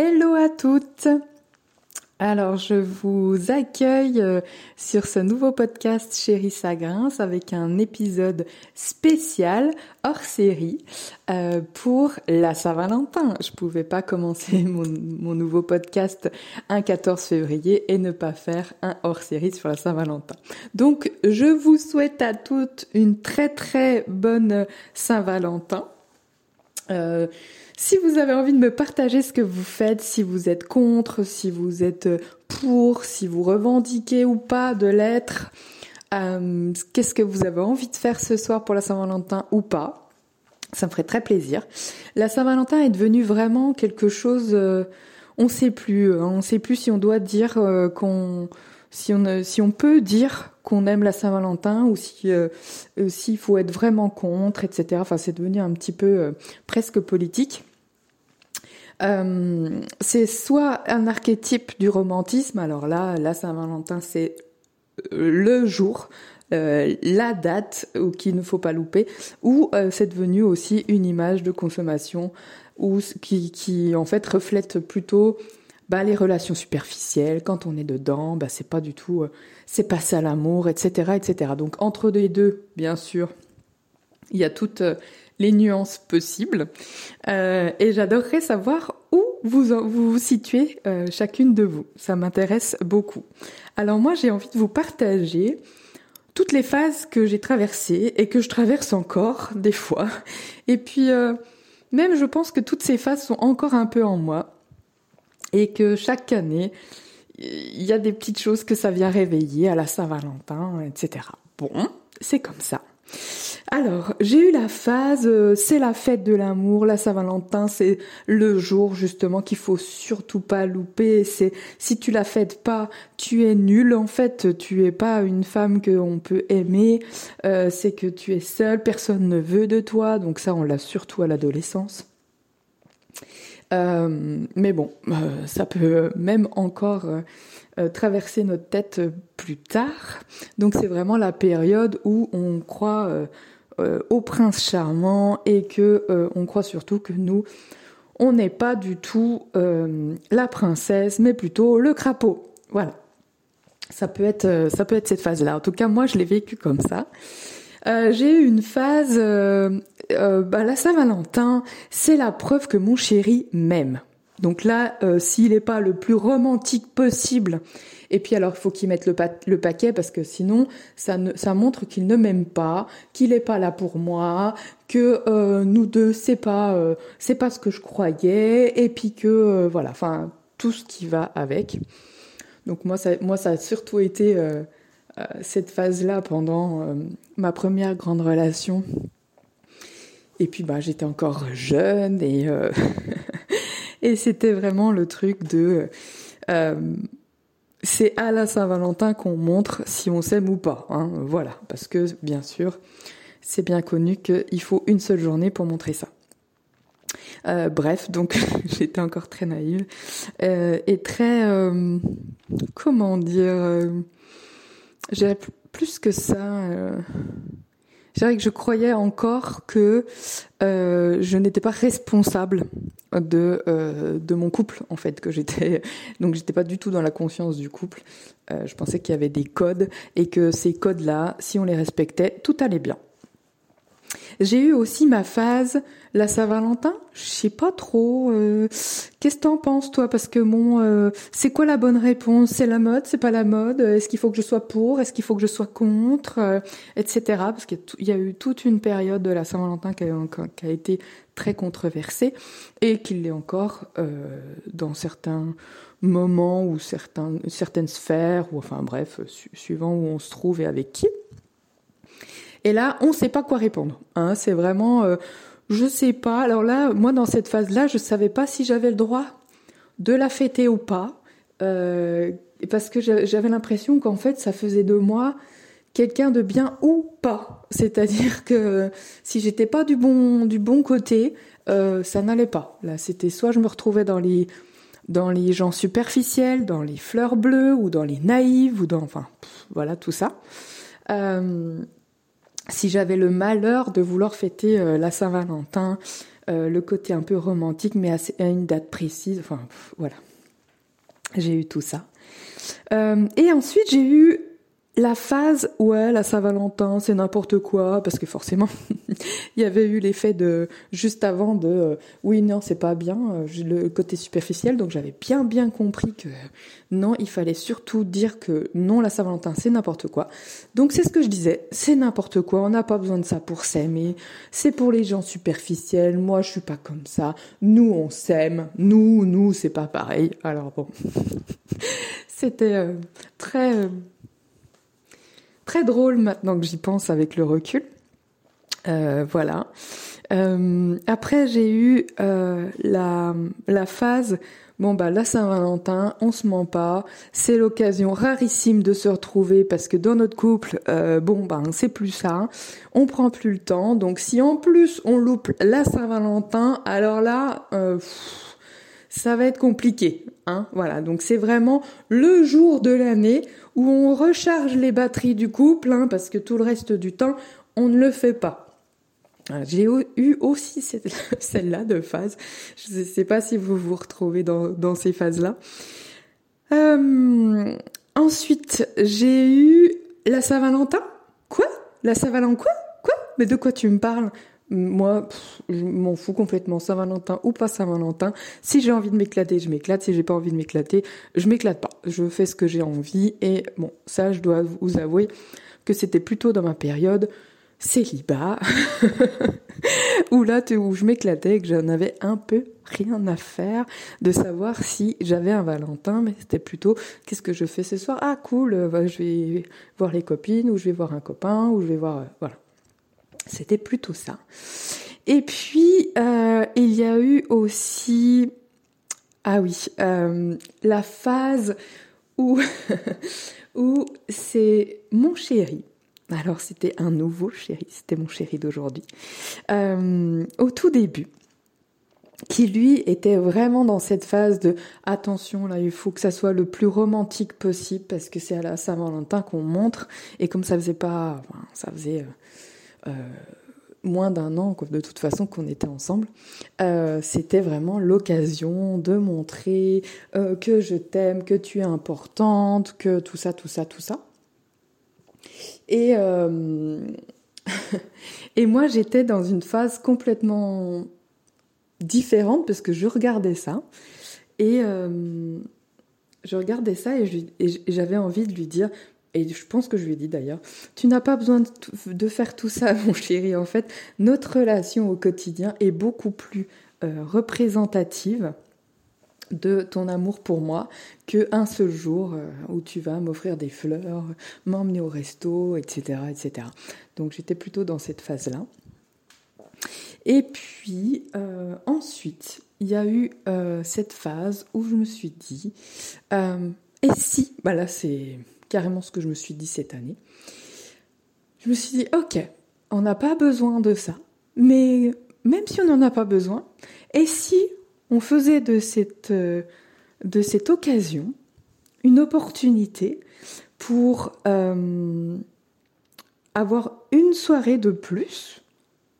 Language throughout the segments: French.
Hello à toutes alors, je vous accueille euh, sur ce nouveau podcast Chérie Sagrins avec un épisode spécial hors série euh, pour la Saint-Valentin. Je pouvais pas commencer mon, mon, nouveau podcast un 14 février et ne pas faire un hors série sur la Saint-Valentin. Donc, je vous souhaite à toutes une très très bonne Saint-Valentin. Euh, si vous avez envie de me partager ce que vous faites, si vous êtes contre, si vous êtes pour, si vous revendiquez ou pas de l'être, euh, qu'est-ce que vous avez envie de faire ce soir pour la Saint-Valentin ou pas, ça me ferait très plaisir. La Saint-Valentin est devenue vraiment quelque chose, euh, on sait plus, hein, on sait plus si on doit dire qu'on, si on, si on peut dire qu'on aime la Saint-Valentin ou si s'il faut être vraiment contre, etc. Enfin, c'est devenu un petit peu presque politique. Euh, c'est soit un archétype du romantisme, alors là, la Saint-Valentin, c'est euh, le jour, euh, la date qu'il ne faut pas louper, ou euh, c'est devenu aussi une image de consommation ou qui en fait reflète plutôt bah, les relations superficielles. Quand on est dedans, bah, c'est pas du tout, c'est pas ça l'amour, etc., etc. Donc entre les deux, bien sûr, il y a toutes les nuances possibles. Euh, et j'adorerais savoir où vous vous, vous situez euh, chacune de vous. Ça m'intéresse beaucoup. Alors moi, j'ai envie de vous partager toutes les phases que j'ai traversées et que je traverse encore des fois. Et puis, euh, même je pense que toutes ces phases sont encore un peu en moi et que chaque année, il y a des petites choses que ça vient réveiller à la Saint-Valentin, etc. Bon, c'est comme ça. Alors, j'ai eu la phase, euh, c'est la fête de l'amour, la Saint-Valentin, c'est le jour justement qu'il faut surtout pas louper. C'est si tu la fêtes pas, tu es nul. En fait, tu es pas une femme qu'on peut aimer. Euh, c'est que tu es seule, personne ne veut de toi. Donc ça, on l'a surtout à l'adolescence. Euh, mais bon, ça peut même encore euh, traverser notre tête plus tard. Donc c'est vraiment la période où on croit euh, euh, au prince charmant et que on croit surtout que nous on n'est pas du tout la princesse, mais plutôt le crapaud. Voilà. Ça peut être ça peut être cette phase-là. En tout cas, moi je l'ai vécu comme ça. J'ai eu une phase, bah, la Saint-Valentin, c'est la preuve que mon chéri m'aime. Donc là, euh, s'il n'est pas le plus romantique possible, et puis alors il faut qu'il mette le, paquet parce que sinon ça, ça montre qu'il ne m'aime pas, qu'il n'est pas là pour moi, que euh, nous deux c'est pas euh, c'est pas ce que je croyais, et puis que voilà, enfin tout ce qui va avec. Donc moi ça, moi ça a surtout été cette phase-là pendant ma première grande relation. Et puis bah j'étais encore jeune et Et c'était vraiment le truc de... Euh, c'est à la Saint-Valentin qu'on montre si on s'aime ou pas. Hein, voilà, parce que bien sûr, c'est bien connu qu'il faut une seule journée pour montrer ça. Euh, bref, donc j'étais encore très naïve euh, et très, euh, comment dire, j'ai plus que ça c'est vrai que je croyais encore que euh, je n'étais pas responsable de euh, de mon couple en fait que j'étais donc j'étais pas du tout dans la conscience du couple. Euh, je pensais qu'il y avait des codes et que ces codes là si on les respectait tout allait bien j'ai eu aussi ma phase la Saint-Valentin, je sais pas trop. Euh, Qu'est-ce que t'en penses toi? Parce que bon, euh, c'est quoi la bonne réponse? C'est la mode C'est pas la mode? Est-ce qu'il faut que je sois pour? Est-ce qu'il faut que je sois contre? Euh, Etc. Parce qu'il y, a eu toute une période de la Saint-Valentin qui, a, été très controversée et qui l'est encore dans certains moments ou certaines sphères ou enfin bref, suivant où on se trouve et avec qui. Et là, on ne sait pas quoi répondre. Hein. C'est vraiment, euh, je sais pas. Alors là, moi, dans cette phase-là, je savais pas si j'avais le droit de la fêter ou pas, euh, parce que j'avais l'impression qu'en fait, ça faisait de moi quelqu'un de bien ou pas. C'est-à-dire que si j'étais pas du bon du bon côté, euh, ça n'allait pas. Là, c'était soit je me retrouvais dans les dans les gens superficiels, dans les fleurs bleues ou dans les naïves ou dans enfin voilà tout ça. Euh, si j'avais le malheur de vouloir fêter euh, la Saint-Valentin le côté un peu romantique, mais à, une date précise. Enfin, voilà. J'ai eu tout ça. et ensuite, j'ai eu la phase, ouais, la Saint-Valentin, c'est n'importe quoi, parce que forcément, il y avait eu l'effet de, juste avant de, euh, oui, non, c'est pas bien, euh, le côté superficiel, donc j'avais bien, bien compris que non, il fallait surtout dire que non, la Saint-Valentin, c'est n'importe quoi. Donc c'est ce que je disais, c'est n'importe quoi, on n'a pas besoin de ça pour s'aimer, c'est pour les gens superficiels, moi je suis pas comme ça, nous on s'aime, nous, nous, c'est pas pareil. Alors bon, c'était euh, très très drôle maintenant que j'y pense avec le recul. Euh, voilà. Euh, après, j'ai eu euh, la, la phase, bon bah la Saint-Valentin, on se ment pas, c'est l'occasion rarissime de se retrouver parce que dans notre couple, bon bah c'est plus ça, on prend plus le temps. Donc si en plus on loupe la Saint-Valentin, alors là, ça va être compliqué. Hein voilà, donc c'est vraiment le jour de l'année où on recharge les batteries du couple, hein, parce que tout le reste du temps, on ne le fait pas. J'ai eu aussi celle-là de phase. Je ne sais pas si vous vous retrouvez dans, ces phases-là. Euh, ensuite, j'ai eu la Saint-Valentin. Quoi? La Saint-Valentin? Quoi? Quoi? Mais de quoi tu me parles? Moi, je m'en fous complètement, Saint-Valentin ou pas Saint-Valentin. Si j'ai envie de m'éclater, je m'éclate. Si j'ai pas envie de m'éclater, je m'éclate pas. Je fais ce que j'ai envie. Et bon, ça, je dois vous avouer que c'était plutôt dans ma période célibat, où là, où je m'éclatais, que j'en avais un peu rien à faire de savoir si j'avais un Valentin, mais c'était plutôt qu'est-ce que je fais ce soir? Ah cool, euh, je vais voir les copines, ou je vais voir un copain, ou je vais voir, euh, voilà. C'était plutôt ça. Et puis, euh, il y a eu aussi, ah oui, euh, la phase où, où c'est mon chéri. Alors c'était un nouveau chéri, c'était mon chéri d'aujourd'hui. Euh, au tout début, qui lui était vraiment dans cette phase de attention là il faut que ça soit le plus romantique possible parce que c'est à la Saint-Valentin qu'on montre et comme ça faisait pas ça faisait moins d'un an de toute façon qu'on était ensemble, euh, c'était vraiment l'occasion de montrer euh, que je t'aime, que tu es importante, que tout ça, tout ça, tout ça. Et, et moi j'étais dans une phase complètement différente parce que je regardais ça et je regardais ça et j'avais envie de lui dire et je pense que je lui ai dit d'ailleurs, tu n'as pas besoin de, faire tout ça, mon chéri. En fait, notre relation au quotidien est beaucoup plus euh, représentative de ton amour pour moi que un seul jour euh, où tu vas m'offrir des fleurs, m'emmener au resto, etc., etc. Donc j'étais plutôt dans cette phase-là. Et puis euh, ensuite, il y a eu cette phase où je me suis dit, et si, bah là c'est carrément ce que je me suis dit cette année. Je me suis dit, ok, on n'a pas besoin de ça, mais même si on n'en a pas besoin, et si on faisait de cette, euh, de cette occasion une opportunité pour euh, avoir une soirée de plus,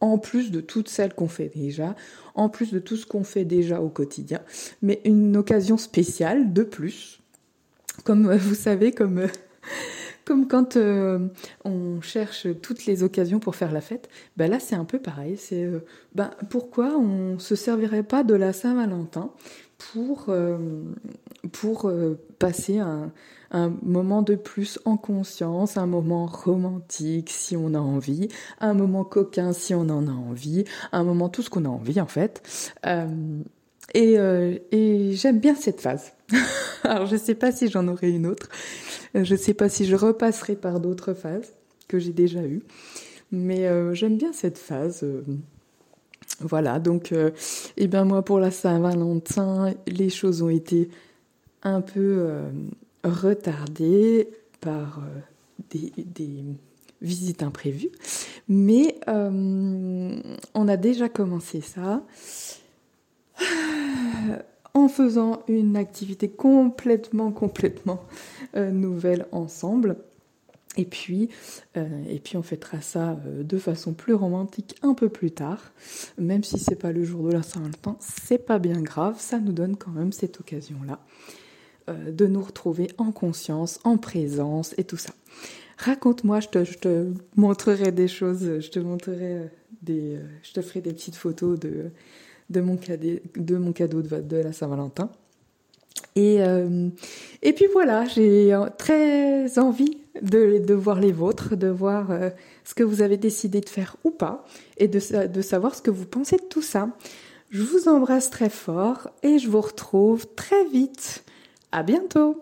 en plus de toutes celles qu'on fait déjà, en plus de tout ce qu'on fait déjà au quotidien, mais une occasion spéciale de plus, comme euh, vous savez, comme, euh, comme quand euh, on cherche toutes les occasions pour faire la fête, ben là c'est un peu pareil. C'est ben, pourquoi on se servirait pas de la Saint-Valentin pour, pour passer un, un moment de plus en conscience, un moment romantique si on a envie, un moment coquin si on en a envie, un moment tout ce qu'on a envie en fait. et j'aime bien cette phase. Alors je ne sais pas si j'en aurai une autre. Euh, je ne sais pas si je repasserai par d'autres phases que j'ai déjà eues. Mais euh, j'aime bien cette phase. Euh. voilà, donc et eh bien moi pour la Saint-Valentin, les choses ont été un peu retardées par des, visites imprévues. Mais on a déjà commencé ça en faisant une activité complètement, complètement euh, nouvelle ensemble. Et puis, euh, et puis on fêtera ça euh, de façon plus romantique un peu plus tard, même si c'est pas le jour de la Saint-Valentin, c'est pas bien grave, ça nous donne quand même cette occasion-là de nous retrouver en conscience, en présence et tout ça. Raconte-moi, je te, je te, montrerai des choses, je te montrerai des, je te ferai des petites photos de, de mon, cadeau, de mon cadeau de, la Saint-Valentin. Et, et puis voilà, j'ai très envie de, de, voir les vôtres, de voir euh, ce que vous avez décidé de faire ou pas, et de, de savoir ce que vous pensez de tout ça. Je vous embrasse très fort et je vous retrouve très vite. À bientôt!